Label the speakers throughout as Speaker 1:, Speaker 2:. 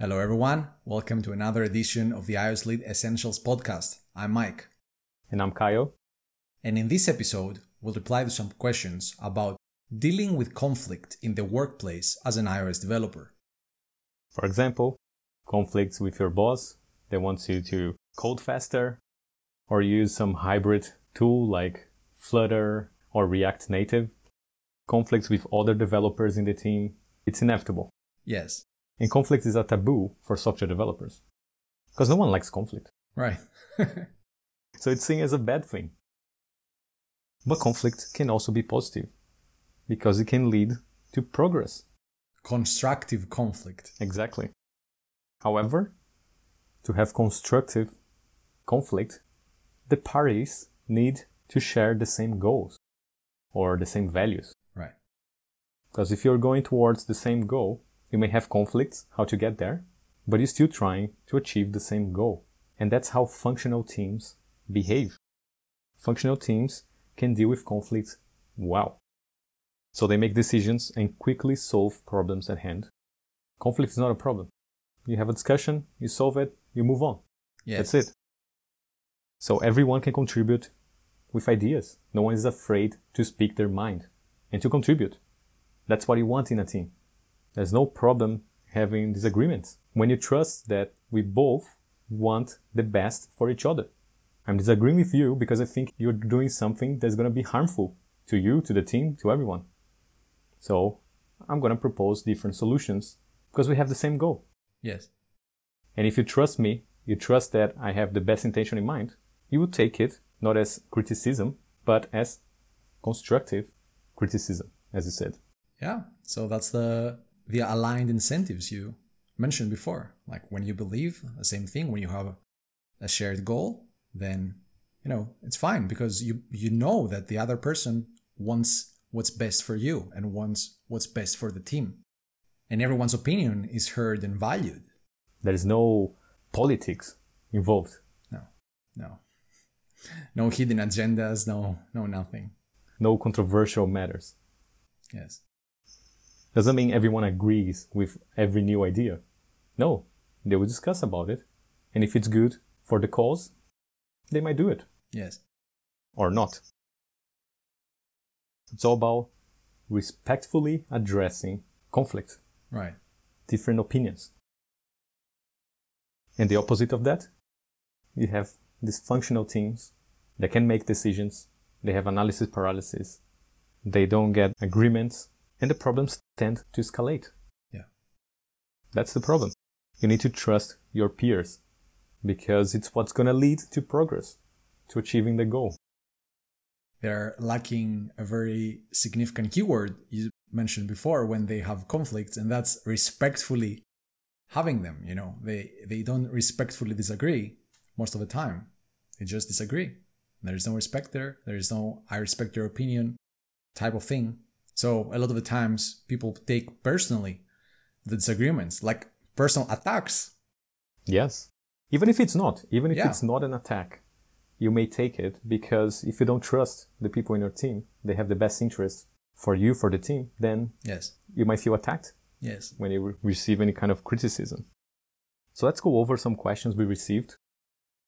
Speaker 1: Hello, everyone. Welcome to another edition of the iOS Lead Essentials podcast. I'm Mike.
Speaker 2: And I'm Caio.
Speaker 1: And in this episode, we'll reply to some questions about dealing with conflict in the workplace as an iOS developer.
Speaker 2: For example, conflicts with your boss that wants you to code faster or use some hybrid tool like Flutter or React Native. Conflicts with other developers in the team. It's inevitable.
Speaker 1: Yes.
Speaker 2: And conflict is a taboo for software developers. Because no one likes conflict.
Speaker 1: Right.
Speaker 2: so it's seen as a bad thing. But conflict can also be positive because it can lead to progress.
Speaker 1: Constructive conflict.
Speaker 2: Exactly. However, to have constructive conflict, the parties need to share the same goals or the same values.
Speaker 1: Right.
Speaker 2: Because if you're going towards the same goal, you may have conflicts how to get there, but you're still trying to achieve the same goal. And that's how functional teams behave. Functional teams can deal with conflicts well. So they make decisions and quickly solve problems at hand. Conflict is not a problem. You have a discussion, you solve it, you move on.
Speaker 1: Yes.
Speaker 2: That's it. So everyone can contribute with ideas. No one is afraid to speak their mind and to contribute. That's what you want in a team. There's no problem having disagreements when you trust that we both want the best for each other. I'm disagreeing with you because I think you're doing something that's going to be harmful to you, to the team, to everyone. So I'm going to propose different solutions because we have the same goal.
Speaker 1: Yes.
Speaker 2: And if you trust me, you trust that I have the best intention in mind, you will take it not as criticism, but as constructive criticism, as you said.
Speaker 1: Yeah. So that's the the aligned incentives you mentioned before. Like when you believe the same thing, when you have a shared goal, then you know it's fine because you you know that the other person wants what's best for you and wants what's best for the team. And everyone's opinion is heard and valued.
Speaker 2: There is no politics involved.
Speaker 1: No. No. No hidden agendas, no no nothing.
Speaker 2: No controversial matters.
Speaker 1: Yes.
Speaker 2: Doesn't mean everyone agrees with every new idea. No, they will discuss about it. And if it's good for the cause, they might do it.
Speaker 1: Yes.
Speaker 2: Or not. It's all about respectfully addressing conflict,
Speaker 1: Right.
Speaker 2: different opinions. And the opposite of that, you have dysfunctional teams that can make decisions. They have analysis paralysis. They don't get agreements and the problems tend to escalate.
Speaker 1: Yeah.
Speaker 2: That's the problem. You need to trust your peers because it's what's going to lead to progress, to achieving the goal.
Speaker 1: They're lacking a very significant keyword you mentioned before when they have conflicts, and that's respectfully having them. You know, they, they don't respectfully disagree most of the time. They just disagree. There is no respect there. There is no I respect your opinion type of thing. So a lot of the times people take personally the disagreements, like personal attacks.
Speaker 2: Yes. Even if it's not, even if
Speaker 1: Yeah.
Speaker 2: it's not an attack, you may take it because if you don't trust the people in your team, they have the best interest for you, for the team, then
Speaker 1: Yes.
Speaker 2: you might feel attacked
Speaker 1: Yes.
Speaker 2: when you re- receive any kind of criticism. So let's go over some questions we received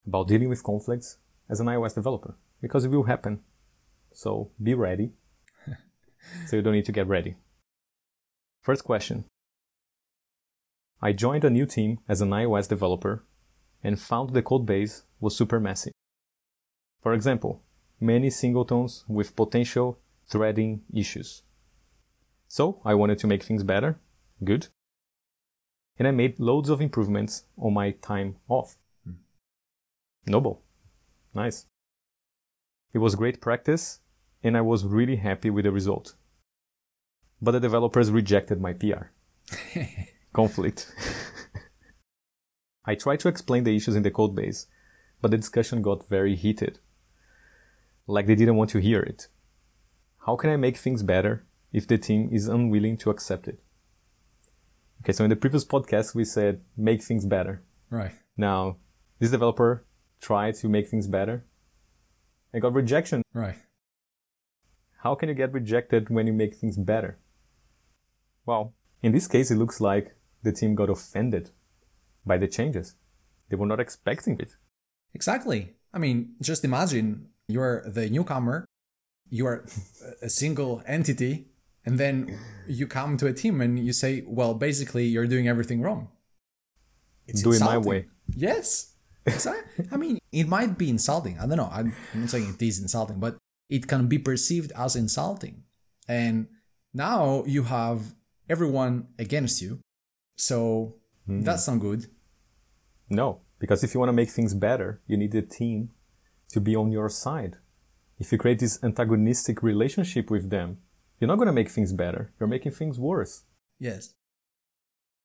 Speaker 2: about dealing with conflicts as an iOS developer because it will happen. So be ready. So you don't need to get ready. First question. I joined a new team as an iOS developer and found the code base was super messy. For example, many singletons with potential threading issues. So I wanted to make things better. Good. And I made loads of improvements on my time off. Hmm. Noble. Nice. It was great practice and I was really happy with the result. But the developers rejected my PR. Conflict. I tried to explain the issues in the code base, but the discussion got very heated. Like they didn't want to hear it. How can I make things better if the team is unwilling to accept it? Okay, so in the previous podcast, we said make things better.
Speaker 1: Right.
Speaker 2: Now, this developer tried to make things better and got rejection.
Speaker 1: Right.
Speaker 2: How can you get rejected when you make things better? Well, in this case, it looks like the team got offended by the changes. They were not expecting it.
Speaker 1: Exactly. I mean, just imagine you're the newcomer, you are a single entity, and then you come to a team and you say, well, basically, you're doing everything wrong.
Speaker 2: It's Do it my way.
Speaker 1: Yes. I mean, it might be insulting. I don't know. I'm not saying it is insulting, but it can be perceived as insulting. And now you have everyone against you. So mm. that's not good.
Speaker 2: No, because if you want to make things better, you need a team to be on your side. If you create this antagonistic relationship with them, you're not going to make things better. You're making things worse.
Speaker 1: Yes.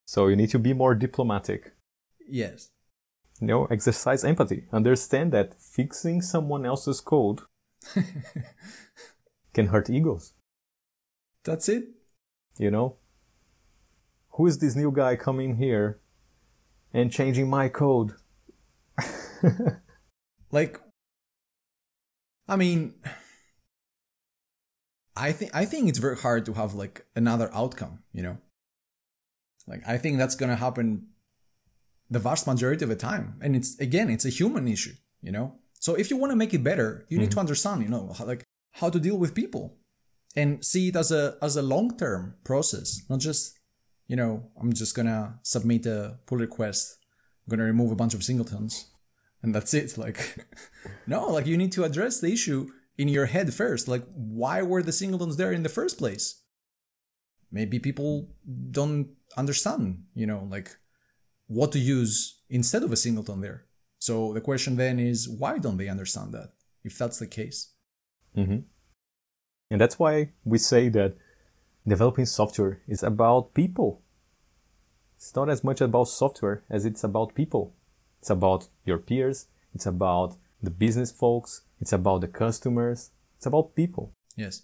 Speaker 2: So you need to be more diplomatic.
Speaker 1: Yes.
Speaker 2: You know, exercise empathy. Understand that fixing someone else's code can hurt egos.
Speaker 1: That's it.
Speaker 2: You know? Who is this new guy coming here and changing my code?
Speaker 1: like I mean I think I think it's very hard to have like another outcome, you know? Like I think that's gonna happen the vast majority of the time. And it's again, it's a human issue, you know? So if you want to make it better, you mm-hmm. need to mm-hmm. understand, you know, how, like how to deal with people and see it as a as a long term process, not just, you know, I'm just gonna submit a pull request, I'm gonna remove a bunch of singletons, and that's it. Like, no, like you need to address the issue in your head first. Like, why were the singletons there in the first place? Maybe people don't understand, you know, like what to use instead of a singleton there. So the question then is, why don't they understand that? If that's the case.
Speaker 2: Mm-hmm. And that's why we say that developing software is about people. It's not as much about software as it's about people. It's about your peers. It's about the business folks. It's about the customers. It's about people.
Speaker 1: Yes.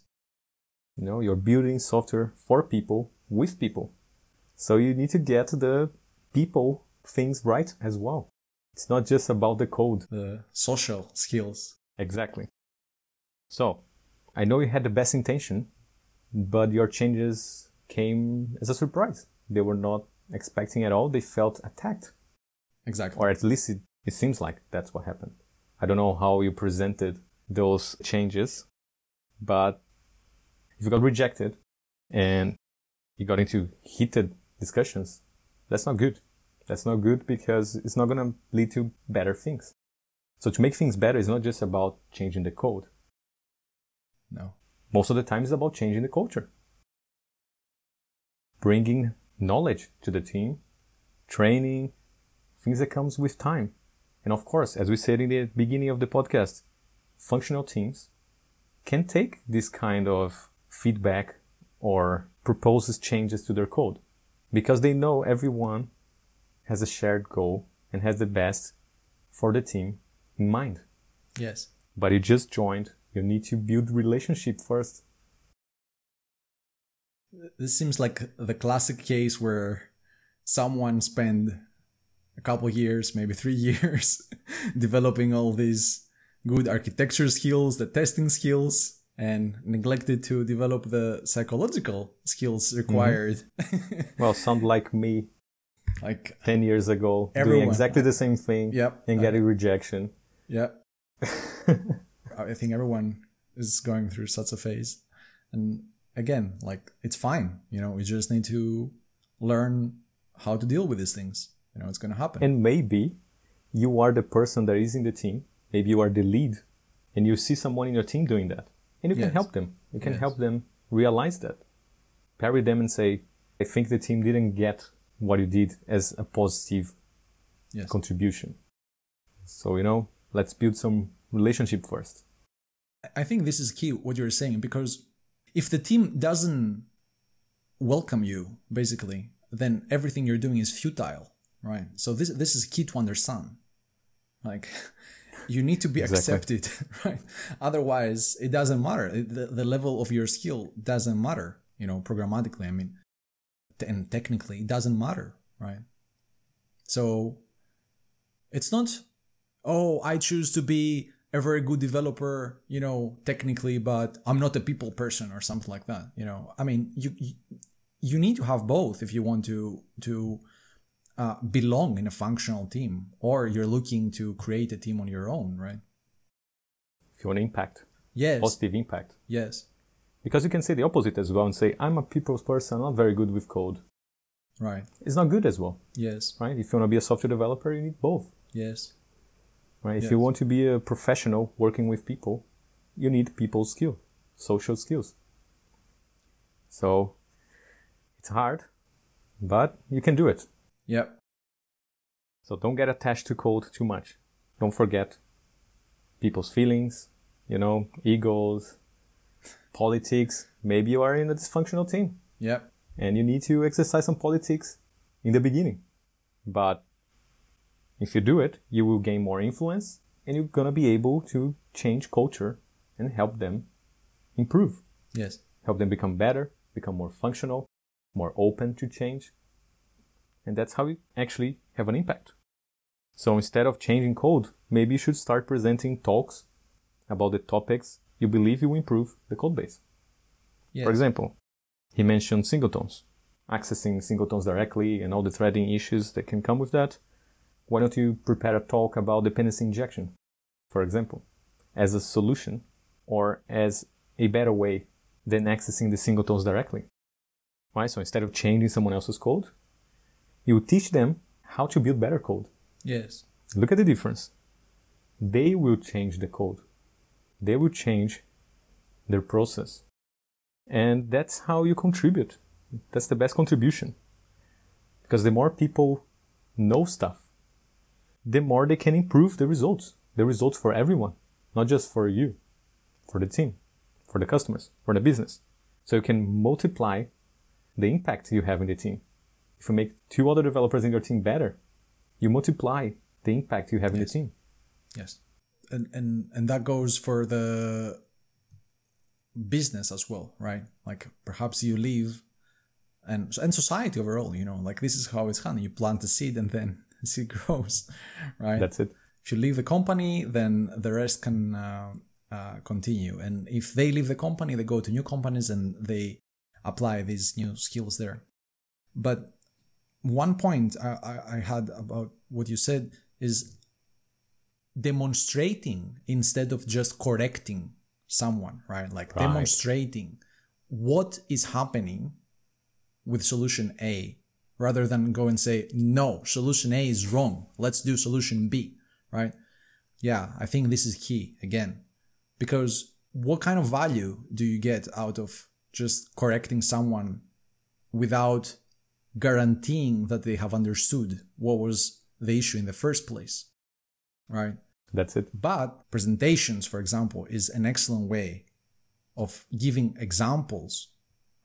Speaker 2: You know, you're building software for people with people. So you need to get the people things right as well. It's not just about the code.
Speaker 1: The social skills.
Speaker 2: Exactly. So, I know you had the best intention, but your changes came as a surprise. They were not expecting at all. They felt attacked.
Speaker 1: Exactly.
Speaker 2: Or at least it, it seems like that's what happened. I don't know how you presented those changes, but if you got rejected and you got into heated discussions, that's not good. That's not good because it's not going to lead to better things. So to make things better is not just about changing the code.
Speaker 1: No.
Speaker 2: Most of the time it's about changing the culture. Bringing knowledge to the team, training, things that comes with time. And of course, as we said in the beginning of the podcast, functional teams can take this kind of feedback or proposes changes to their code because they know everyone has a shared goal and has the best for the team in mind.
Speaker 1: Yes.
Speaker 2: But you just joined, you need to build relationship first.
Speaker 1: This seems like the classic case where someone spent a couple years, maybe three years, developing all these good architecture skills, the testing skills, and neglected to develop the psychological skills required.
Speaker 2: Mm-hmm. well, sound like me.
Speaker 1: Like
Speaker 2: 10 years ago, everyone, doing exactly the same thing
Speaker 1: yep,
Speaker 2: and getting uh, rejection.
Speaker 1: Yep. I think everyone is going through such a phase. And again, like it's fine. You know, we just need to learn how to deal with these things. You know, it's going to happen.
Speaker 2: And maybe you are the person that is in the team. Maybe you are the lead and you see someone in your team doing that and you yes. can help them. You can yes. help them realize that. Parry them and say, I think the team didn't get what you did as a positive yes. contribution. So, you know, let's build some relationship first.
Speaker 1: I think this is key, what you're saying, because if the team doesn't welcome you, basically, then everything you're doing is futile, right? So this this is key to understand. Like you need to be exactly. accepted, right? Otherwise, it doesn't matter. The, the level of your skill doesn't matter, you know, programmatically. I mean, and technically, it doesn't matter, right? So it's not, oh, I choose to be a very good developer, you know, technically, but I'm not a people person or something like that. You know, I mean, you you, need to have both if you want to to uh, belong in a functional team or you're looking to create a team on your own, right?
Speaker 2: If you want impact,
Speaker 1: Yes.
Speaker 2: positive impact.
Speaker 1: Yes.
Speaker 2: Because you can say the opposite as well and say, I'm a people's person, I'm not very good with code.
Speaker 1: Right.
Speaker 2: It's not good as well,
Speaker 1: Yes.
Speaker 2: right? If you want to be a software developer, you need both,
Speaker 1: Yes.
Speaker 2: right? If
Speaker 1: Yes.
Speaker 2: you want to be a professional working with people, you need people skill, social skills. So it's hard, but you can do it.
Speaker 1: Yep.
Speaker 2: So don't get attached to code too much. Don't forget people's feelings, you know, egos, politics. Maybe you are in a dysfunctional team
Speaker 1: Yep.
Speaker 2: and you need to exercise some politics in the beginning. But if you do it, you will gain more influence and you're gonna be able to change culture and help them improve,
Speaker 1: Yes.
Speaker 2: help them become better, become more functional, more open to change. And that's how you actually have an impact. So instead of changing code, maybe you should start presenting talks about the topics you believe you will improve the code base.
Speaker 1: Yes.
Speaker 2: For example, he mentioned singletons, accessing singletons directly and all the threading issues that can come with that. Why don't you prepare a talk about dependency injection, for example, as a solution or as a better way than accessing the singletons directly? Right? So instead of changing someone else's code, you teach them how to build better code.
Speaker 1: Yes.
Speaker 2: Look at the difference. They will change the code. They will change their process. And that's how you contribute. That's the best contribution. Because the more people know stuff, the more they can improve the results. The results for everyone, not just for you, for the team, for the customers, for the business. So you can multiply the impact you have in the team. If you make two other developers in your team better, you multiply the impact you have in the team.
Speaker 1: Yes. And and and that goes for the business as well, right? Like perhaps you leave and and society overall, you know, like this is how it's done. You plant the seed and then the seed grows, right?
Speaker 2: That's it.
Speaker 1: if you leave the company, then the rest can uh, uh, continue. And if they leave the company, they go to new companies and they apply these new skills there. But one point I, I, I had about what you said is demonstrating instead of just correcting someone, right? Like
Speaker 2: Right.
Speaker 1: demonstrating what is happening with solution A rather than go and say, no, solution A is wrong. Let's do solution B, right? Yeah, I think this is key again, because what kind of value do you get out of just correcting someone without guaranteeing that they have understood what was the issue in the first place, right?
Speaker 2: That's it.
Speaker 1: But presentations, for example, is an excellent way of giving examples,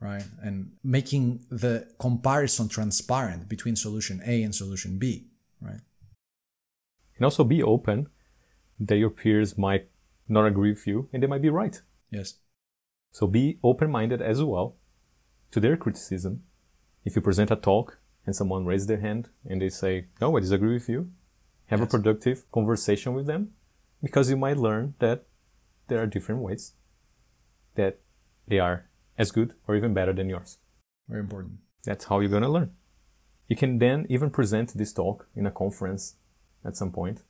Speaker 1: right? And making the comparison transparent between solution A and solution B, right?
Speaker 2: And also be open that your peers might not agree with you and they might be right.
Speaker 1: Yes.
Speaker 2: So be open minded as well to their criticism. If you present a talk and someone raises their hand and they say, No, I disagree with you, have a productive conversation with them because you might learn that there are different ways that they are as good or even better than yours.
Speaker 1: Very important.
Speaker 2: That's how you're going to learn. You can then even present this talk in a conference at some point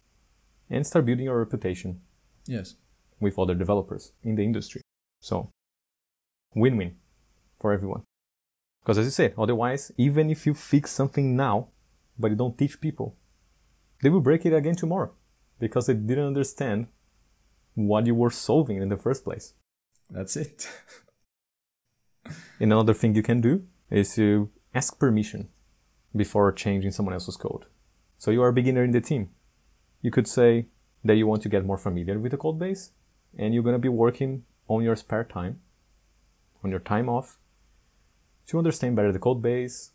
Speaker 2: and start building your reputation
Speaker 1: Yes.
Speaker 2: with other developers in the industry. So, win win for everyone. Because as you said, otherwise, even if you fix something now, but you don't teach people, they will break it again tomorrow because they didn't understand what you were solving in the first place.
Speaker 1: That's it.
Speaker 2: Another thing you can do is to ask permission before changing someone else's code. So you are a beginner in the team. You could say that you want to get more familiar with the code base and you're going to be working on your spare time, on your time off, to understand better the code base.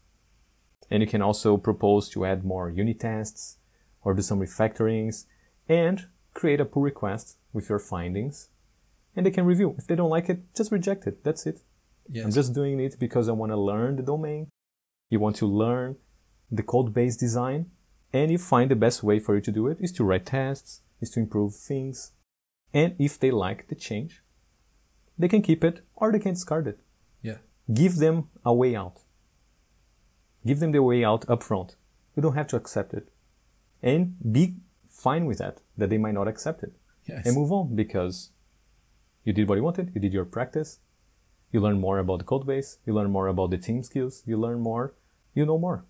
Speaker 2: And you can also propose to add more unit tests or do some refactorings and create a pull request with your findings. And they can review. If they don't like it, just reject it. That's it.
Speaker 1: Yes.
Speaker 2: I'm just doing it because I want to learn the domain. You want to learn the code base design, and you find the best way for you to do it is to write tests, is to improve things. And if they like the change, they can keep it or they can discard it.
Speaker 1: yeah.
Speaker 2: Give them a way out. Give them the way out up front. you don't have to accept it. And be fine with that, that they might not accept it.
Speaker 1: Yes.
Speaker 2: And move on because you did what you wanted, you did your practice, you learn more about the code base, you learn more about the team skills, you learn more, you know more.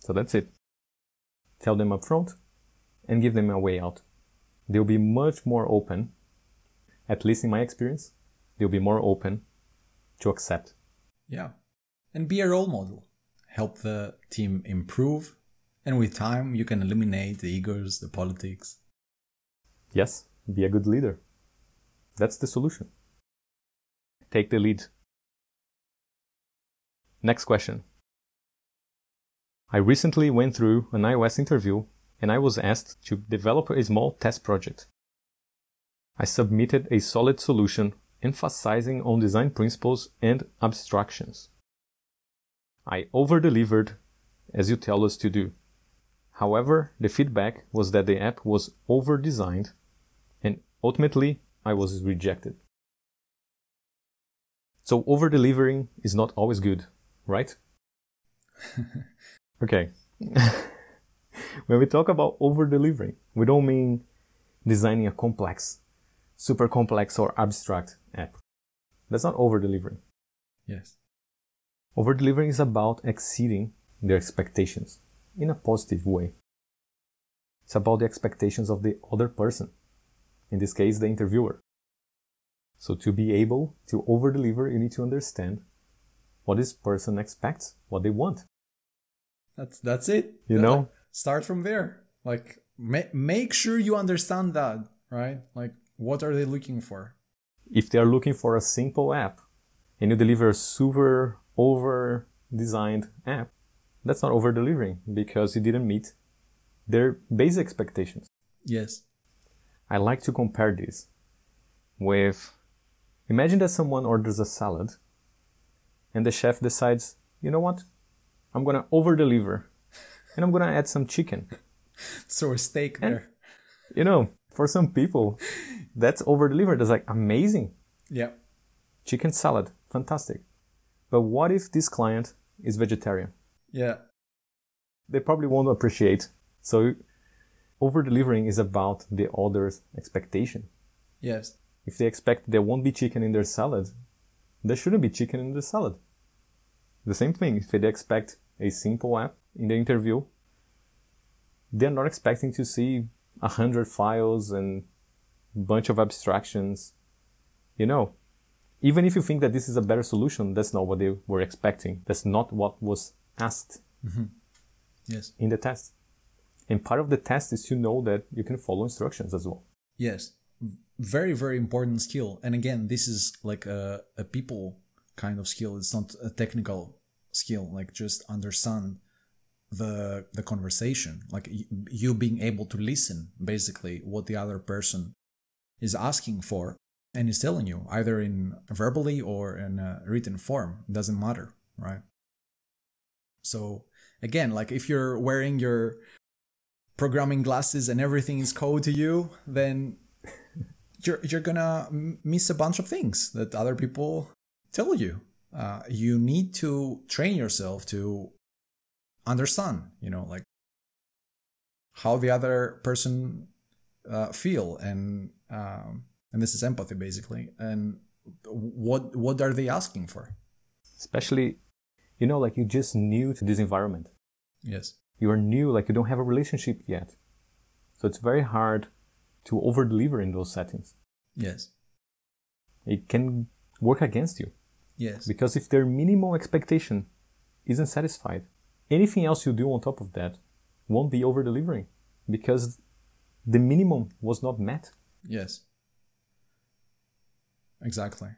Speaker 2: So that's it. Tell them up front and give them a way out. They'll be much more open, at least in my experience, they'll be more open to accept.
Speaker 1: Yeah. And be a role model. Help the team improve. And with time, you can eliminate the egos, the politics.
Speaker 2: Yes, be a good leader. That's the solution. Take the lead. Next question. I recently went through an iOS interview and I was asked to develop a small test project. I submitted a solid solution emphasizing on design principles and abstractions. I over-delivered as you tell us to do. However, the feedback was that the app was over-designed and ultimately I was rejected. So over-delivering is not always good, right? okay. when we talk about over-delivering, we don't mean designing a complex, super complex or abstract app. That's not over-delivering.
Speaker 1: Yes.
Speaker 2: Over-delivering is about exceeding their expectations in a positive way. It's about the expectations of the other person. In this case, the interviewer. So to be able to over-deliver, you need to understand what this person expects, what they want.
Speaker 1: That's that's it.
Speaker 2: You know?
Speaker 1: like, start from there. Like ma- make sure you understand that, right? Like what are they looking for?
Speaker 2: if they are looking for a simple app and you deliver a super over designed app, that's not over delivering because you didn't meet their base expectations.
Speaker 1: Yes.
Speaker 2: I like to compare this with imagine that someone orders a salad and the chef decides, you know what? I'm gonna over deliver and I'm gonna add some chicken.
Speaker 1: So a steak
Speaker 2: And-
Speaker 1: there.
Speaker 2: You know, for some people, that's over delivered. That's like amazing.
Speaker 1: Yeah.
Speaker 2: Chicken salad, fantastic. But what if this client is vegetarian?
Speaker 1: Yeah.
Speaker 2: They probably won't appreciate. So over delivering is about the other's expectation.
Speaker 1: Yes.
Speaker 2: If they expect there won't be chicken in their salad, there shouldn't be chicken in the salad. The same thing, if they expect a simple app in the interview, they're not expecting to see a hundred files and bunch of abstractions. You know, even if you think that this is a better solution, that's not what they were expecting. That's not what was asked mm-hmm.
Speaker 1: Yes.
Speaker 2: in the test. And part of the test is to know that you can follow instructions as well.
Speaker 1: Yes. Very, very important skill. And again, this is like a, a people kind of skill. It's not a technical skill. Like just understand the the conversation. Like you being able to listen basically what the other person is asking for and is telling you either in verbally or in a written form. It doesn't matter, right? So again, like if you're wearing your programming glasses and everything is code to you, then you're you're gonna miss a bunch of things that other people tell you. Uh, you need to train yourself to understand, you know, like how the other person uh, feel, and um, and this is empathy basically, and what what are they asking for?
Speaker 2: Especially, you know, like you're just new to this environment.
Speaker 1: Yes.
Speaker 2: You are new, like you don't have a relationship yet. So it's very hard to over deliver in those settings.
Speaker 1: Yes.
Speaker 2: It can work against you
Speaker 1: Yes.
Speaker 2: because if their minimal expectation isn't satisfied, anything else you do on top of that won't be over delivering because the minimum was not met.
Speaker 1: Yes. Exactly.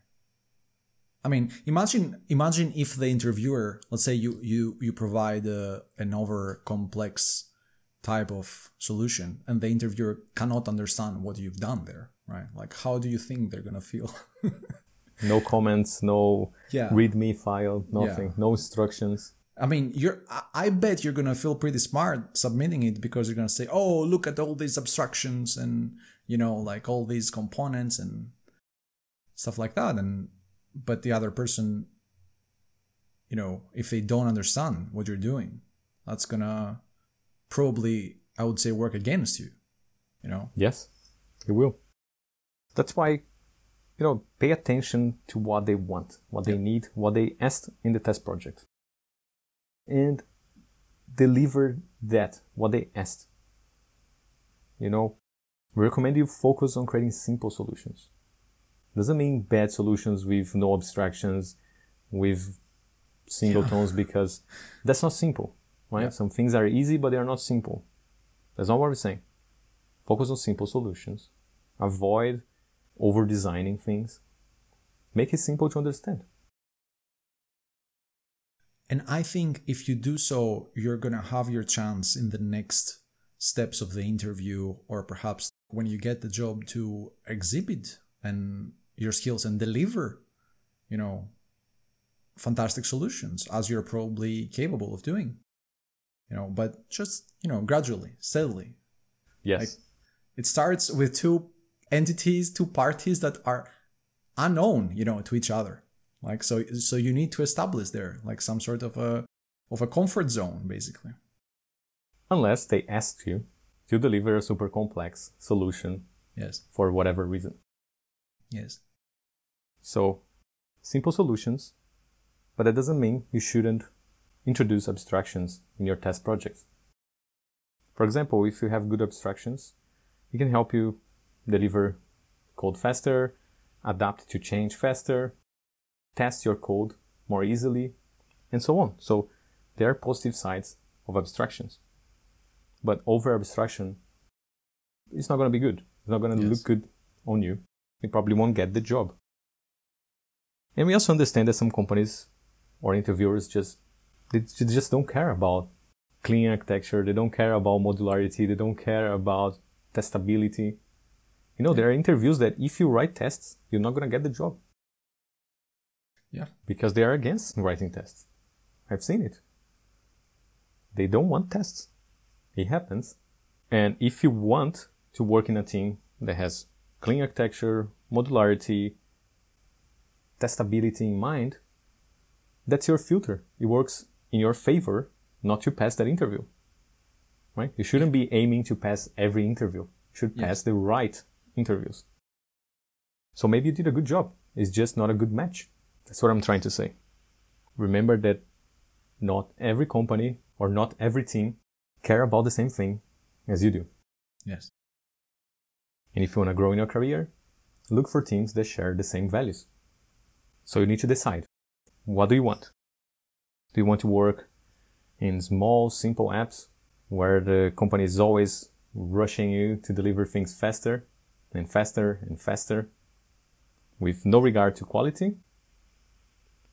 Speaker 1: I mean, imagine imagine if the interviewer, let's say you you you provide a, an over complex type of solution, and the interviewer cannot understand what you've done there, right? Like, how do you think they're gonna feel?
Speaker 2: No comments, no
Speaker 1: Yeah.
Speaker 2: readme file, nothing,
Speaker 1: Yeah.
Speaker 2: no instructions.
Speaker 1: I mean, you're. I- I bet you're gonna feel pretty smart submitting it because you're gonna say, "Oh, look at all these abstractions and you know, like all these components and stuff like that." And but the other person, you know, if they don't understand what you're doing, that's gonna probably, I would say, work against you. You know?
Speaker 2: Yes, it will. That's why, you know, pay attention to what they want, what they need, what they asked in the test project. And deliver that, what they asked. You know, we recommend you focus on creating simple solutions. Doesn't mean bad solutions with no abstractions, with singletons, yeah. because that's not simple, right? Yeah. Some things are easy, but they are not simple. That's not what we're saying. Focus on simple solutions. Avoid over designing things. Make it simple to understand.
Speaker 1: And I think if you do so, you're going to have your chance in the next steps of the interview, or perhaps when you get the job to exhibit and your skills and deliver, you know, fantastic solutions as you're probably capable of doing. You know, but just, you know, gradually, steadily.
Speaker 2: Yes. Like,
Speaker 1: it starts with two entities, two parties that are unknown, you know, to each other. Like so so you need to establish there like some sort of a of a comfort zone basically.
Speaker 2: Unless they ask you to deliver a super complex solution.
Speaker 1: Yes.
Speaker 2: For whatever reason.
Speaker 1: Yes.
Speaker 2: So simple solutions, but that doesn't mean you shouldn't introduce abstractions in your test projects. For example, if you have good abstractions, it can help you deliver code faster, adapt to change faster, test your code more easily, and so on. So there are positive sides of abstractions. But over abstraction, it's not going to be good. It's not going to yes. look good on you. You probably won't get the job. And we also understand that some companies or interviewers just they just don't care about clean architecture. They don't care about modularity. They don't care about testability. You know, there are interviews that if you write tests, you're not going to get the job.
Speaker 1: Yeah.
Speaker 2: Because they are against writing tests. I've seen it. They don't want tests. It happens. And if you want to work in a team that has clean architecture, modularity, testability in mind, that's your filter. It works in your favor not to pass that interview. Right? You shouldn't be aiming to pass every interview. You should pass yes. the right interviews. So maybe you did a good job. It's just not a good match. That's what I'm trying to say. Remember that not every company or not every team care about the same thing as you do.
Speaker 1: Yes.
Speaker 2: And if you want to grow in your career, look for teams that share the same values. So you need to decide what do you want? Do you want to work in small, simple apps where the company is always rushing you to deliver things faster and faster and faster with no regard to quality?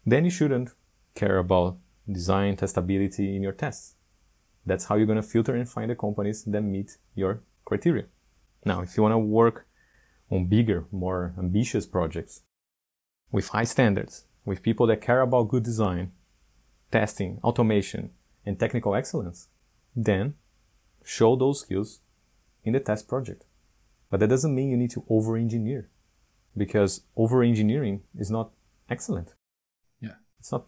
Speaker 2: then you shouldn't care about design testability in your tests. That's how you're going to filter and find the companies that meet your criteria. Now, if you want to work on bigger, more ambitious projects with high standards, with people that care about good design, testing, automation, and technical excellence, then show those skills in the test project. But that doesn't mean you need to over engineer because over engineering is not excellent. Yeah. It's not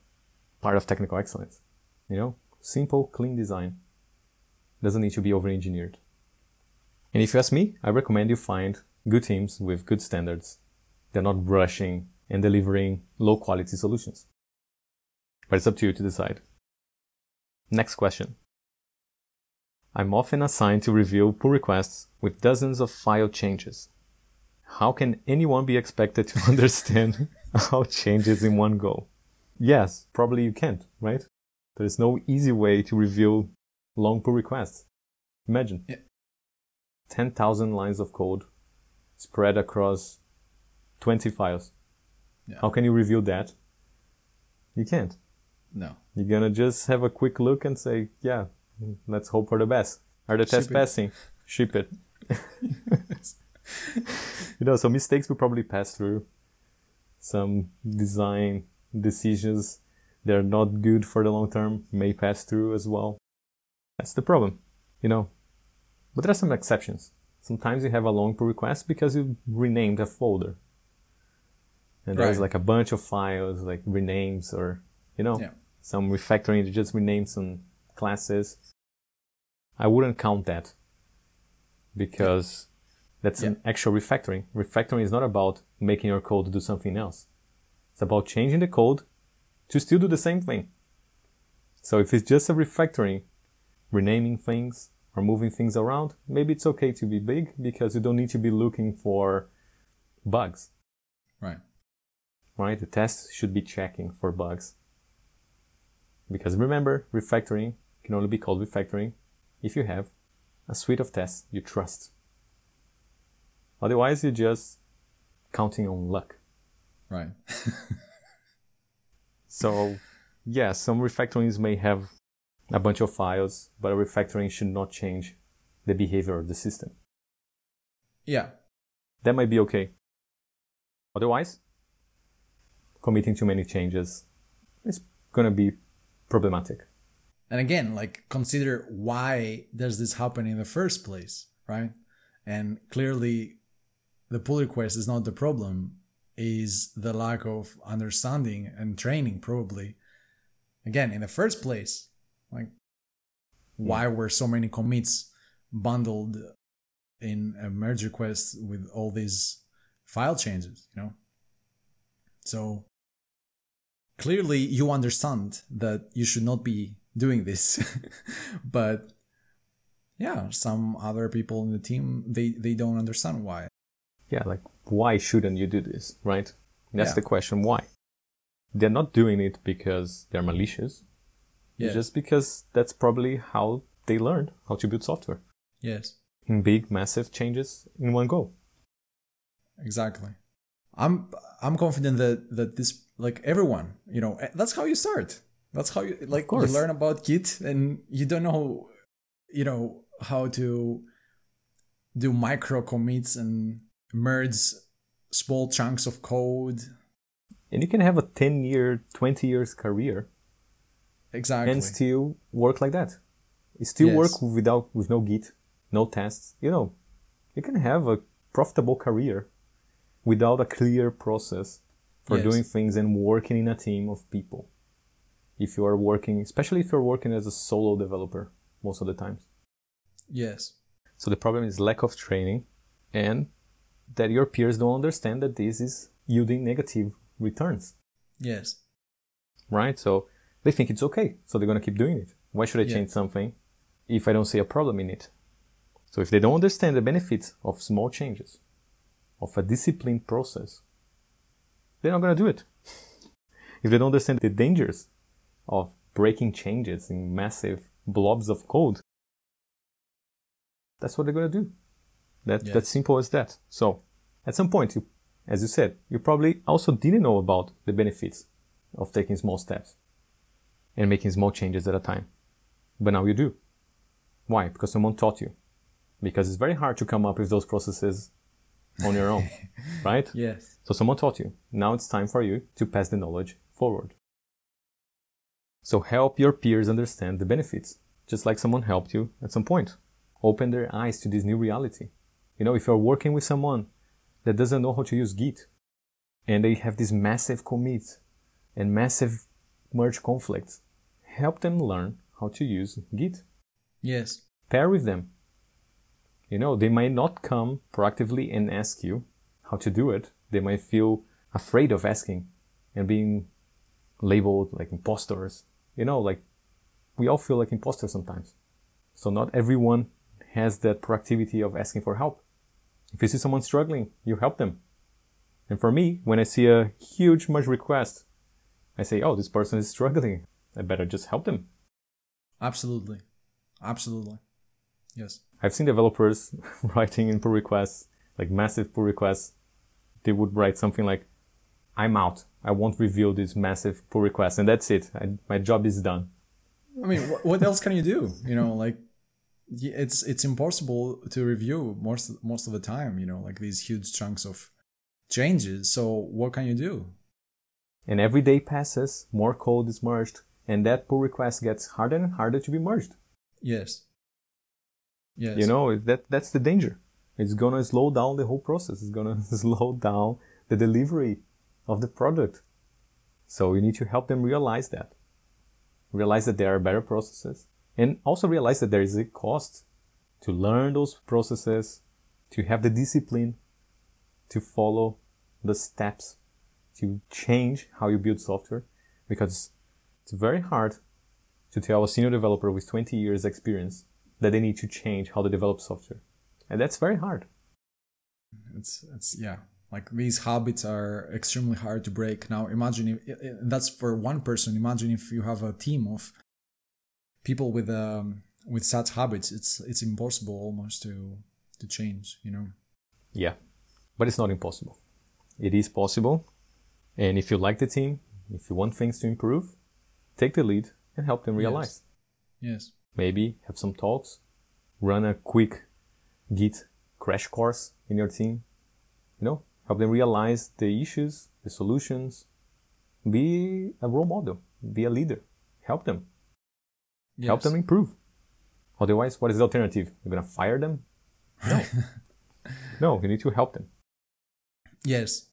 Speaker 2: part of technical excellence. You know, simple, clean design doesn't need to be over engineered. And if you ask me, I recommend you find good teams with good standards. They're not rushing and delivering low quality solutions. But it's up to you to decide. Next question. I'm often assigned to review pull requests with dozens of file changes. How can anyone be expected to understand all changes in one go? Yes, probably you can't, right? There's no easy way to review long pull requests. Imagine yeah. 10,000 lines of code spread across 20 files. Yeah. How can you review that? You can't.
Speaker 1: No.
Speaker 2: You're gonna just have a quick look and say, yeah, let's hope for the best. Are the tests passing? Ship it. you know, some mistakes will probably pass through. Some design decisions that are not good for the long term may pass through as well. That's the problem, you know. But there are some exceptions. Sometimes you have a long pull request because you renamed a folder. And there's right. like a bunch of files, like renames or, you know, yeah. some refactoring to just rename some classes. I wouldn't count that because that's yeah. an actual refactoring. Refactoring is not about making your code do something else. It's about changing the code to still do the same thing. So if it's just a refactoring, renaming things or moving things around, maybe it's okay to be big because you don't need to be looking for bugs.
Speaker 1: Right.
Speaker 2: Right? The tests should be checking for bugs. Because remember, refactoring can only be called refactoring if you have a suite of tests you trust. Otherwise, you're just counting on luck.
Speaker 1: Right.
Speaker 2: so, yeah, some refactorings may have a bunch of files, but a refactoring should not change the behavior of the system.
Speaker 1: Yeah.
Speaker 2: That might be okay. Otherwise, committing too many changes is going to be problematic.
Speaker 1: And again, like consider why does this happen in the first place, right? And clearly the pull request is not the problem, is the lack of understanding and training, probably. Again, in the first place, like, hmm. why were so many commits bundled in a merge request with all these file changes, you know? So clearly you understand that you should not be doing this, but yeah, some other people in the team, they, they don't understand why
Speaker 2: yeah, like why shouldn't you do this, right? That's yeah. the question. Why? They're not doing it because they're malicious. Yes. Just because that's probably how they learned how to build software.
Speaker 1: Yes.
Speaker 2: In big, massive changes in one go.
Speaker 1: Exactly. I'm I'm confident that that this like everyone, you know, eh, that's how you start. That's how you like you learn about Git and you don't know, you know, how to do micro commits and merge small chunks of code.
Speaker 2: And you can have a 10 year, 20 years career.
Speaker 1: Exactly.
Speaker 2: And still work like that. You still yes. work without, with no Git, no tests. You know, you can have a profitable career without a clear process for yes. doing things and working in a team of people. If you are working, especially if you're working as a solo developer most of the times.
Speaker 1: Yes.
Speaker 2: So the problem is lack of training and that your peers don't understand that this is yielding negative returns.
Speaker 1: Yes.
Speaker 2: Right? So they think it's okay. So they're going to keep doing it. Why should I yeah. change something if I don't see a problem in it? So if they don't understand the benefits of small changes, of a disciplined process, they're not going to do it. if they don't understand the dangers of breaking changes in massive blobs of code, that's what they're going to do. That. That's simple as that. So at some point, you, as you said, you probably also didn't know about the benefits of taking small steps and making small changes at a time. But now you do. Why? Because someone taught you. Because it's very hard to come up with those processes on your own, right?
Speaker 1: Yes.
Speaker 2: So someone taught you. Now it's time for you to pass the knowledge forward. So help your peers understand the benefits, just like someone helped you at some point. Open their eyes to this new reality. You know, if you're working with someone that doesn't know how to use Git and they have this massive commit and massive merge conflicts, help them learn how to use Git.
Speaker 1: Yes.
Speaker 2: Pair with them. You know, they might not come proactively and ask you how to do it. They might feel afraid of asking and being labeled like imposters. You know, like we all feel like imposters sometimes. So not everyone has that proactivity of asking for help. If you see someone struggling, you help them. And for me, when I see a huge merge request, I say, oh, this person is struggling. I better just help them.
Speaker 1: Absolutely. Absolutely. Yes.
Speaker 2: I've seen developers writing in pull requests, like massive pull requests. They would write something like, I'm out. I won't reveal this massive pull request. And that's it. I, my job is done.
Speaker 1: I mean, what else can you do? You know, like it's it's impossible to review most most of the time you know like these huge chunks of changes so what can you do
Speaker 2: and every day passes more code is merged and that pull request gets harder and harder to be merged.
Speaker 1: Yes.
Speaker 2: Yes. You know that that's the danger. It's gonna slow down the whole process. It's gonna slow down the delivery of the product. So you need to help them realize that. Realize that there are better processes And also realize that there is a cost to learn those processes, to have the discipline to follow the steps to change how you build software because it's very hard to tell a senior developer with 20 years experience that they need to change how they develop software. And that's very hard.
Speaker 1: It's, it's, yeah, like these habits are extremely hard to break. Now imagine if that's for one person. Imagine if you have a team of people with, um, with such habits, it's, it's impossible almost to, to change, you know?
Speaker 2: Yeah, but it's not impossible. It is possible. And if you like the team, if you want things to improve, take the lead and help them realize.
Speaker 1: Yes. yes.
Speaker 2: Maybe have some talks, run a quick Git crash course in your team. You know, help them realize the issues, the solutions. Be a role model, be a leader. Help them. Yes. Help them improve. Otherwise, what is the alternative? You're gonna fire them? No. no, you need to help them.
Speaker 1: Yes.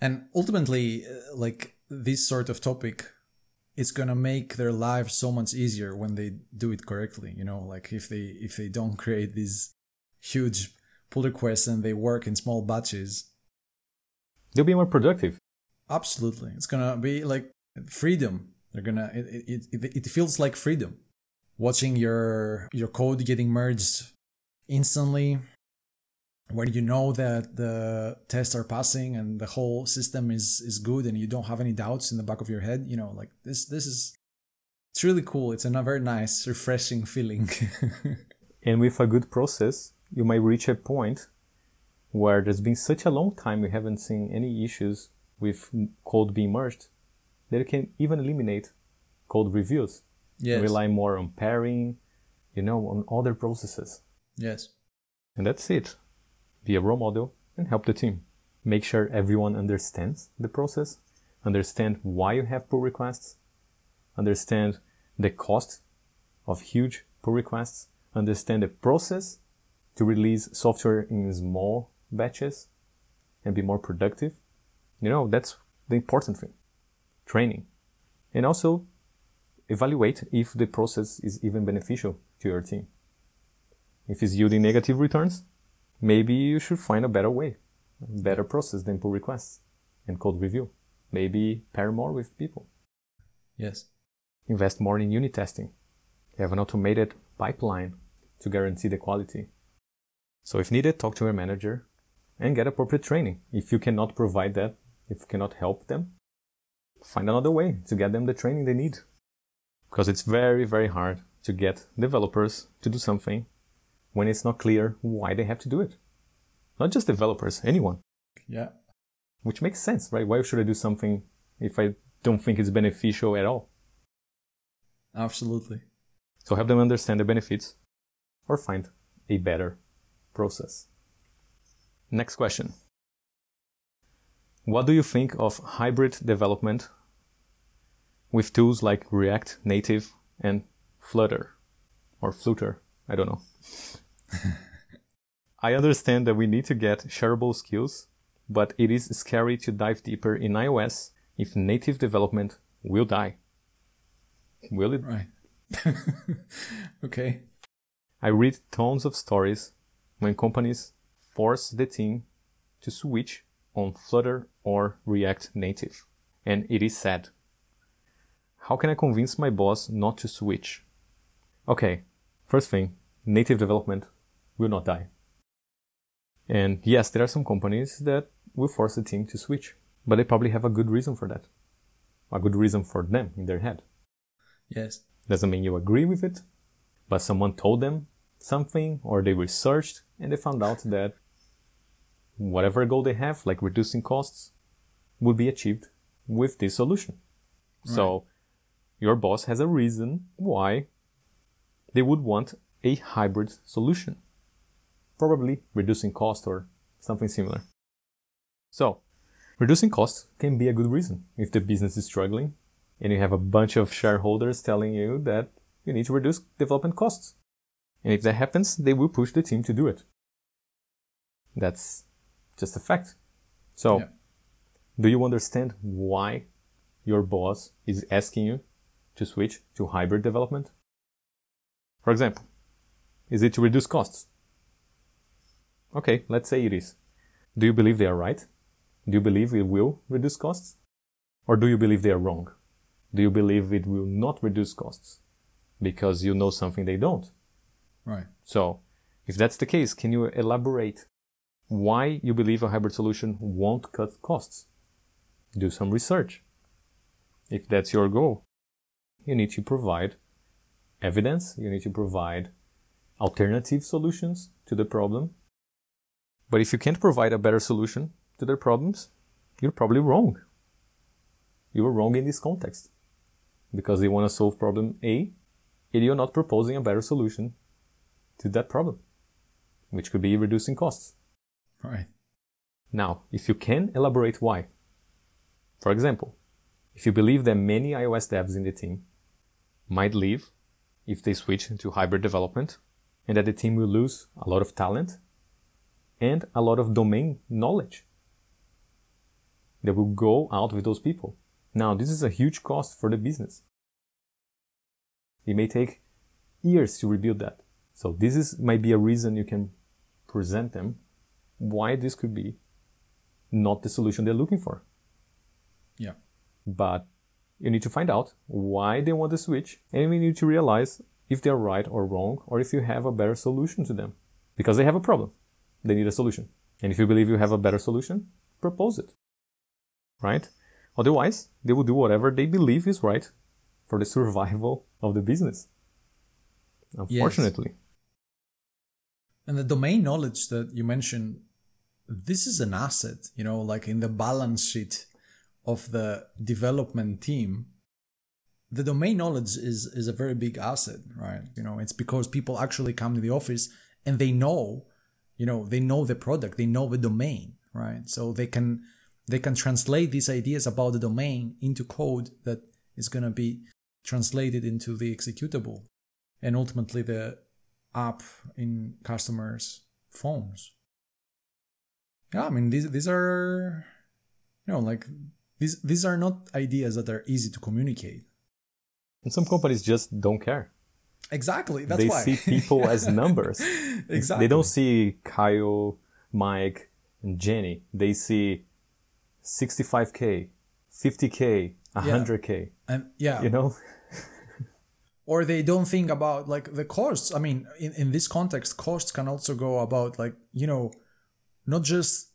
Speaker 1: And ultimately, uh, like this sort of topic, it's gonna make their lives so much easier when they do it correctly. You know, like if they if they don't create these huge pull requests and they work in small batches,
Speaker 2: they'll be more productive.
Speaker 1: Absolutely, it's gonna be like freedom. They're gonna it it, it, it feels like freedom. Watching your your code getting merged instantly where you know that the tests are passing and the whole system is is good and you don't have any doubts in the back of your head you know like this this is it's really cool. It's a very nice refreshing feeling.
Speaker 2: And with a good process you might reach a point where there's been such a long time you haven't seen any issues with code being merged that you can even eliminate code reviews yes. rely more on pairing you know on other processes.
Speaker 1: Yes.
Speaker 2: And that's it be a role model, and help the team. Make sure everyone understands the process, understand why you have pull requests, understand the cost of huge pull requests, understand the process to release software in small batches and be more productive. You know, that's the important thing. Training. And also evaluate if the process is even beneficial to your team. If it's yielding negative returns, maybe you should find a better way, better process than pull requests and code review. Maybe pair more with people.
Speaker 1: Yes.
Speaker 2: Invest more in unit testing. Have an automated pipeline to guarantee the quality. So if needed, talk to your manager and get appropriate training. If you cannot provide that, if you cannot help them, find another way to get them the training they need. Because it's very, very hard to get developers to do something when it's not clear why they have to do it. Not just developers, anyone.
Speaker 1: Yeah.
Speaker 2: Which makes sense, right? Why should I do something if I don't think it's beneficial at all?
Speaker 1: Absolutely.
Speaker 2: So help them understand the benefits or find a better process. Next question. What do you think of hybrid development with tools like React Native and Flutter or Flutter? I don't know. I understand that we need to get shareable skills, but it is scary to dive deeper in iOS if native development will die. Will it?
Speaker 1: Right. okay.
Speaker 2: I read tons of stories when companies force the team to switch on Flutter or React Native. And it is sad. How can I convince my boss not to switch? Okay, first thing, native development will not die. And yes, there are some companies that will force the team to switch, but they probably have a good reason for that. A good reason for them in their head.
Speaker 1: Yes.
Speaker 2: Doesn't mean you agree with it, but someone told them something or they researched and they found out that whatever goal they have, like reducing costs, would be achieved with this solution. Right. So your boss has a reason why they would want a hybrid solution, probably reducing cost or something similar. So, reducing costs can be a good reason if the business is struggling and you have a bunch of shareholders telling you that you need to reduce development costs. And if that happens, they will push the team to do it. That's just a fact. So, yeah. do you understand why your boss is asking you to switch to hybrid development? For example, is it to reduce costs? Okay, let's say it is. Do you believe they are right? Do you believe it will reduce costs? Or do you believe they are wrong? Do you believe it will not reduce costs? Because you know something they don't.
Speaker 1: Right.
Speaker 2: So, if that's the case, can you elaborate why you believe a hybrid solution won't cut costs? Do some research. If that's your goal, you need to provide evidence, you need to provide alternative solutions to the problem. But if you can't provide a better solution to their problems, you're probably wrong. You were wrong in this context because they want to solve problem A and you're not proposing a better solution to that problem, which could be reducing costs.
Speaker 1: Right.
Speaker 2: Now, if you can elaborate why, for example, if you believe that many iOS devs in the team might leave if they switch to hybrid development and that the team will lose a lot of talent and a lot of domain knowledge that will go out with those people. Now, this is a huge cost for the business. It may take years to rebuild that. So this is might be a reason you can present them why this could be not the solution they're looking for.
Speaker 1: Yeah.
Speaker 2: But you need to find out why they want to switch and we need to realize if they're right or wrong or if you have a better solution to them because they have a problem. They need a solution. And if you believe you have a better solution, propose it. Right? Otherwise, they will do whatever they believe is right for the survival of the business. Unfortunately.
Speaker 1: Yes. And the domain knowledge that you mentioned, this is an asset, you know, like in the balance sheet of the development team. The domain knowledge is is a very big asset, right? You know, it's because people actually come to the office and they know, you know, they know the product, they know the domain, right? So they can they can translate these ideas about the domain into code that is going to be translated into the executable and ultimately the app in customers' phones. Yeah, I mean these these are you know like these these are not ideas that are easy to communicate.
Speaker 2: And some companies just don't care.
Speaker 1: Exactly. That's
Speaker 2: they
Speaker 1: why.
Speaker 2: see people as numbers.
Speaker 1: exactly.
Speaker 2: They don't see Kyle, Mike, and Jenny. They see 65k, 50k, 100k.
Speaker 1: And yeah,
Speaker 2: You know?
Speaker 1: or they don't think about like the costs. I mean, in, in this context, costs can also go about like, you know, not just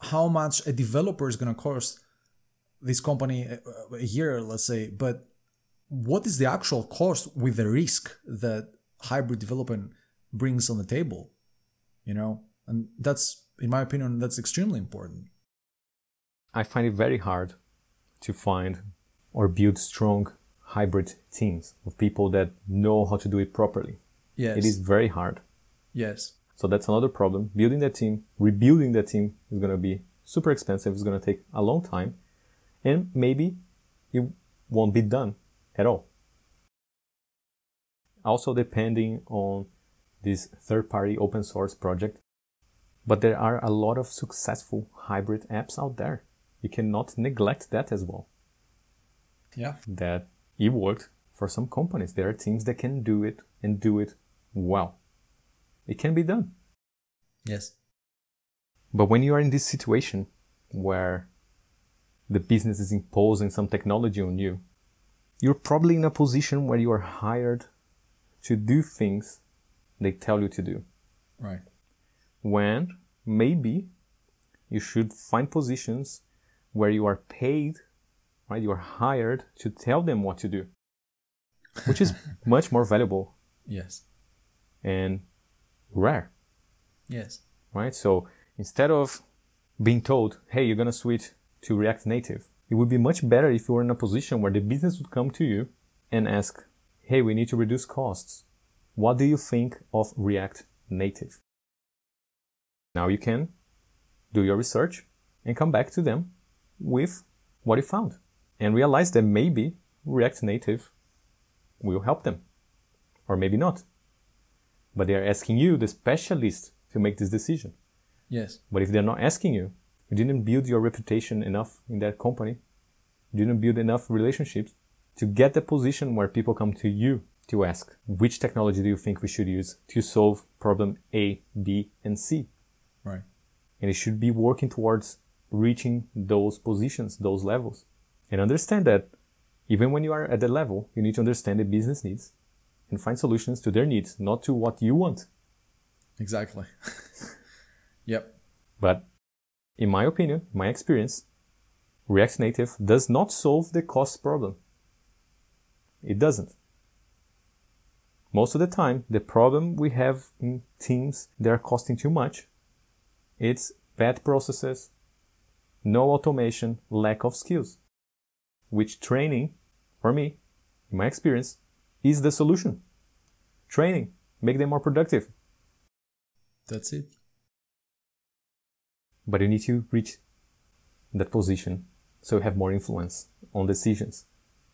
Speaker 1: how much a developer is going to cost this company a, a year, let's say, but what is the actual cost with the risk that hybrid development brings on the table, you know? And that's, in my opinion, that's extremely important.
Speaker 2: I find it very hard to find or build strong hybrid teams of people that know how to do it properly.
Speaker 1: Yes.
Speaker 2: It is very hard.
Speaker 1: Yes.
Speaker 2: So that's another problem. Building that team, rebuilding that team is going to be super expensive. It's going to take a long time. And maybe it won't be done at all. Also depending on this third party open source project. But there are a lot of successful hybrid apps out there. You cannot neglect that as well.
Speaker 1: Yeah.
Speaker 2: That it worked for some companies. There are teams that can do it and do it well. It can be done.
Speaker 1: Yes.
Speaker 2: But when you are in this situation where the business is imposing some technology on you, you're probably in a position where you are hired to do things they tell you to do.
Speaker 1: Right.
Speaker 2: When maybe you should find positions where you are paid, right? You are hired to tell them what to do, which is much more valuable
Speaker 1: Yes.
Speaker 2: and rare,
Speaker 1: Yes.
Speaker 2: right? So instead of being told, hey, you're going to switch to React Native, it would be much better if you were in a position where the business would come to you and ask, hey, we need to reduce costs. What do you think of React Native? Now you can do your research and come back to them with what you found and realize that maybe React Native will help them or maybe not. But they are asking you, the specialist, to make this decision.
Speaker 1: Yes.
Speaker 2: But if they're not asking you, you didn't build your reputation enough in that company, you didn't build enough relationships to get the position where people come to you to ask which technology do you think we should use to solve problem A, B, and C?
Speaker 1: Right.
Speaker 2: And it should be working towards reaching those positions, those levels. And understand that even when you are at that level, you need to understand the business needs and find solutions to their needs, not to what you want.
Speaker 1: Exactly. yep.
Speaker 2: But in my opinion, my experience, React Native does not solve the cost problem. It doesn't. Most of the time, the problem we have in teams that are costing too much, it's bad processes, no automation, lack of skills. Which training, for me, in my experience, is the solution. Training, make them more productive.
Speaker 1: That's it.
Speaker 2: But you need to reach that position so you have more influence on decisions.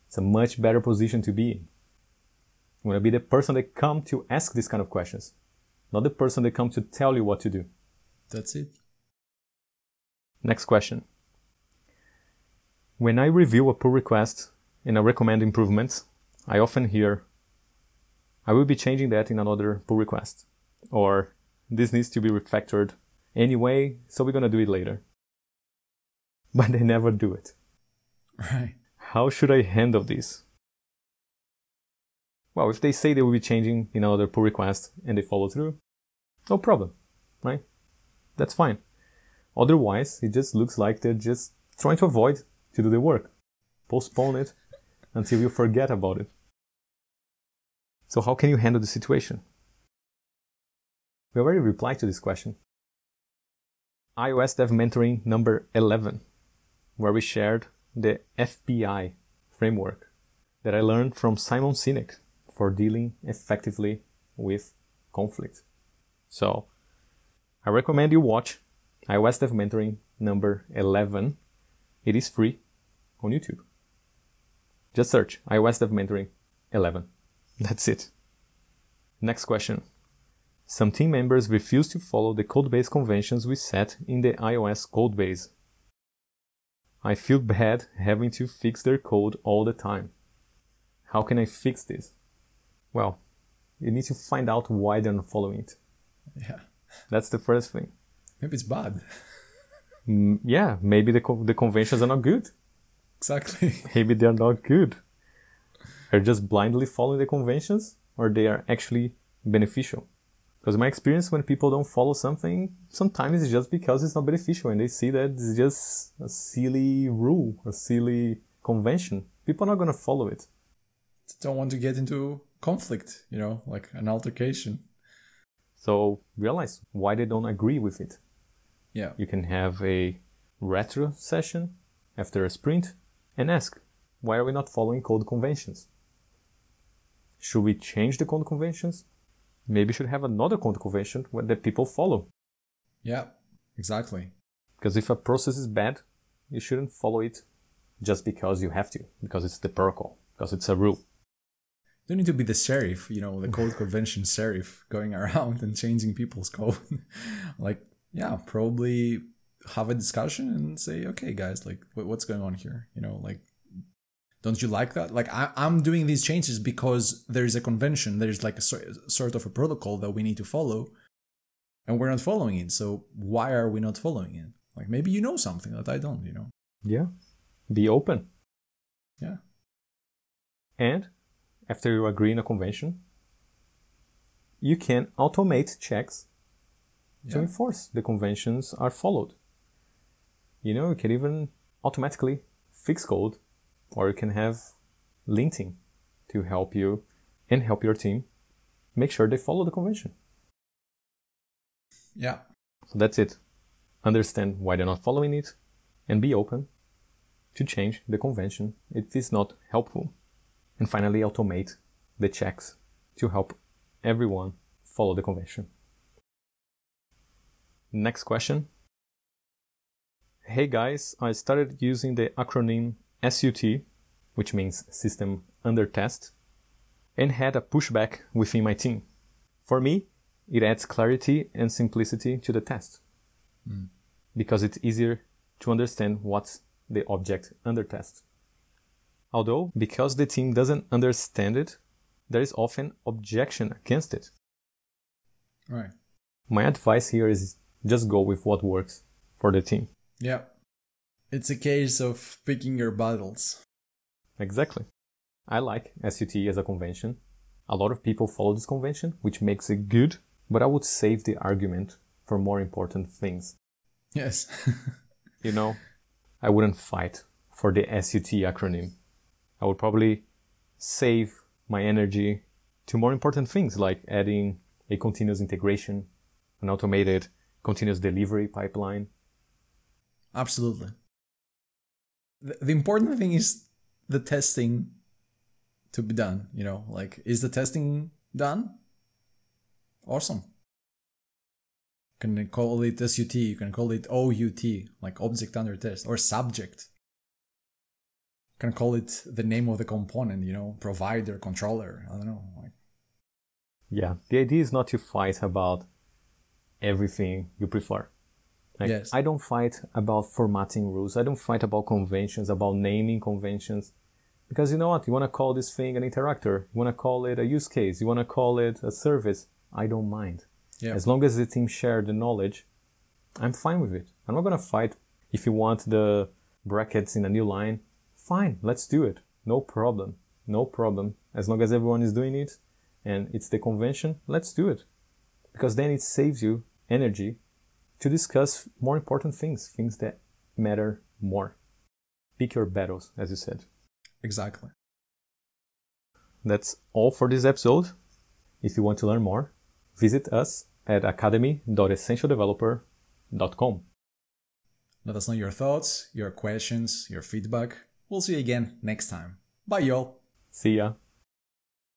Speaker 2: It's a much better position to be in. You want to be the person that come to ask these kind of questions, not the person that come to tell you what to do.
Speaker 1: That's it.
Speaker 2: Next question. When I review a pull request and I recommend improvements, I often hear, I will be changing that in another pull request. Or this needs to be refactored anyway, so we're going to do it later. But they never do it.
Speaker 1: Right.
Speaker 2: How should I handle this? Well, if they say they will be changing in another pull request and they follow through, no problem, right? That's fine. Otherwise, it just looks like they're just trying to avoid to do the work. Postpone it until you forget about it. So how can you handle the situation? We already replied to this question. iOS Dev Mentoring number 11, where we shared the FBI framework that I learned from Simon Sinek for dealing effectively with conflict. So I recommend you watch iOS Dev Mentoring number 11. It is free on YouTube. Just search iOS Dev Mentoring 11. That's it. Next question. Some team members refuse to follow the codebase conventions we set in the iOS codebase. I feel bad having to fix their code all the time. How can I fix this? Well, you need to find out why they're not following it.
Speaker 1: Yeah.
Speaker 2: That's the first thing.
Speaker 1: Maybe it's bad.
Speaker 2: Mm, yeah, maybe the, co- the conventions are not good.
Speaker 1: Exactly.
Speaker 2: Maybe they're not good. They're just blindly following the conventions or they are actually beneficial. Because my experience when people don't follow something, sometimes it's just because it's not beneficial and they see that it's just a silly rule, a silly convention. People are not going to follow it.
Speaker 1: Don't want to get into conflict, you know, like an altercation.
Speaker 2: So realize why they don't agree with it.
Speaker 1: Yeah.
Speaker 2: You can have a retro session after a sprint and ask, why are we not following code conventions? Should we change the code conventions? Maybe should have another code convention that people follow.
Speaker 1: Yeah. Exactly.
Speaker 2: Because if a process is bad, you shouldn't follow it just because you have to, because it's the protocol, because it's a rule.
Speaker 1: You don't need to be the sheriff, you know, the code convention sheriff going around and changing people's code. like, yeah, probably have a discussion and say, okay, guys, like, what's going on here? You know, like, don't you like that? Like, I, am doing these changes because there's a convention, there's like a sort of a protocol that we need to follow, and we're not following it. So, why are we not following it? Like, maybe you know something that I don't, you know?
Speaker 2: Yeah. Be open.
Speaker 1: Yeah.
Speaker 2: And after you agree in a convention, you can automate checks yeah. to enforce the conventions are followed. You know, you can even automatically fix code or you can have linting to help you and help your team make sure they follow the convention.
Speaker 1: Yeah.
Speaker 2: So that's it. Understand why they're not following it and be open to change the convention if it's not helpful. And finally, automate the checks to help everyone follow the convention. Next question. Hey guys, I started using the acronym SUT, which means System Under Test, and had a pushback within my team. For me, it adds clarity and simplicity to the test mm. because it's easier to understand what's the object under test. Although, because the team doesn't understand it, there is often objection against it.
Speaker 1: Right.
Speaker 2: My advice here is just go with what works for the team.
Speaker 1: Yeah. It's a case of picking your battles.
Speaker 2: Exactly. I like SUT as a convention. A lot of people follow this convention, which makes it good, but I would save the argument for more important things.
Speaker 1: Yes.
Speaker 2: you know, I wouldn't fight for the SUT acronym. I would probably save my energy to more important things like adding a continuous integration, an automated continuous delivery pipeline.
Speaker 1: Absolutely. The, important thing is the testing to be done, you know, like is the testing done? Awesome. You can call it SUT, you can call it OUT, like object under test, or subject. You can call it the name of the component, you know, provider, controller, I don't know. Like.
Speaker 2: Yeah, the idea is not to fight about everything you prefer. Like,
Speaker 1: yes.
Speaker 2: I don't fight about formatting rules. I don't fight about conventions, about naming conventions. Because you know what? You want to call this thing an interactor. You want to call it a use case. You want to call it a service. I don't mind.
Speaker 1: Yeah.
Speaker 2: As long as the team share the knowledge, I'm fine with it. I'm not going to fight if you want the brackets in a new line. Fine, let's do it. No problem. No problem. As long as everyone is doing it and it's the convention, let's do it. Because then it saves you energy to discuss more important things, things that matter more. Pick your battles, as you said.
Speaker 1: Exactly.
Speaker 2: That's all for this episode. If you want to learn more, visit us at academy.essentialdeveloper.com.
Speaker 1: Let us know your thoughts, your questions, your feedback. We'll see you again next time. Bye, y'all.
Speaker 2: See ya.